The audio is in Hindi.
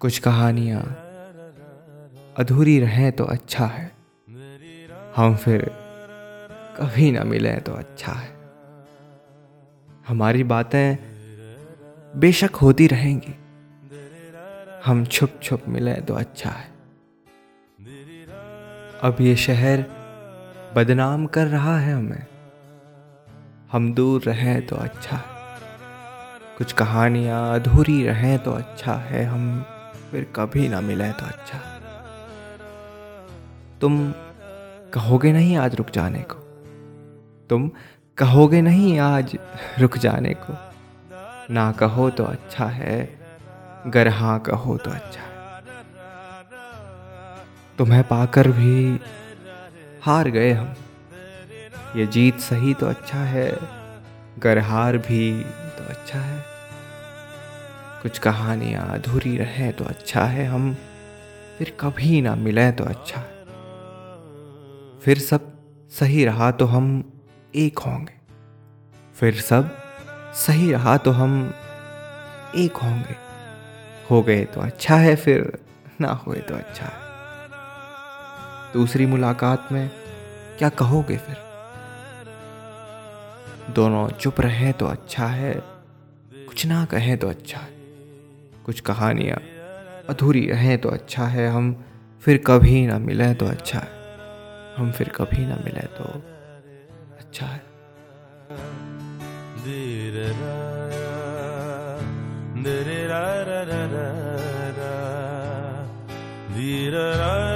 कुछ कहानियाँ अधूरी रहें तो अच्छा है। हम फिर कभी ना मिलें तो अच्छा है। हमारी बातें बेशक होती रहेंगी। हम छुप छुप मिलें तो अच्छा है। अब ये शहर बदनाम कर रहा है हमें। हम दूर रहें तो अच्छा है। कुछ कहानियाँ अधूरी रहें तो अच्छा है। हम फिर कभी ना मिले तो अच्छा। तुम कहोगे नहीं आज रुक जाने को? तुम कहोगे नहीं आज रुक जाने को? ना कहो तो अच्छा है, गर हाँ कहो तो अच्छा है। तुम्हें पाकर भी हार गए हम। ये जीत सही तो अच्छा है, गर हार भी कुछ कहानियाँ अधूरी रहे तो अच्छा है, हम फिर कभी ना मिले तो अच्छा है। फिर सब सही रहा तो हम एक होंगे। फिर सब सही रहा तो हम एक होंगे। हो गए तो अच्छा है, फिर ना हुए तो अच्छा है। दूसरी मुलाकात में क्या कहोगे फिर? दोनों चुप रहे तो अच्छा है, कुछ ना कहें तो अच्छा है। कुछ कहानियाँ। अधूरी रहें तो अच्छा है, हम फिर कभी ना मिलें तो अच्छा है। हम फिर कभी ना मिलें तो अच्छा है। धीर रा।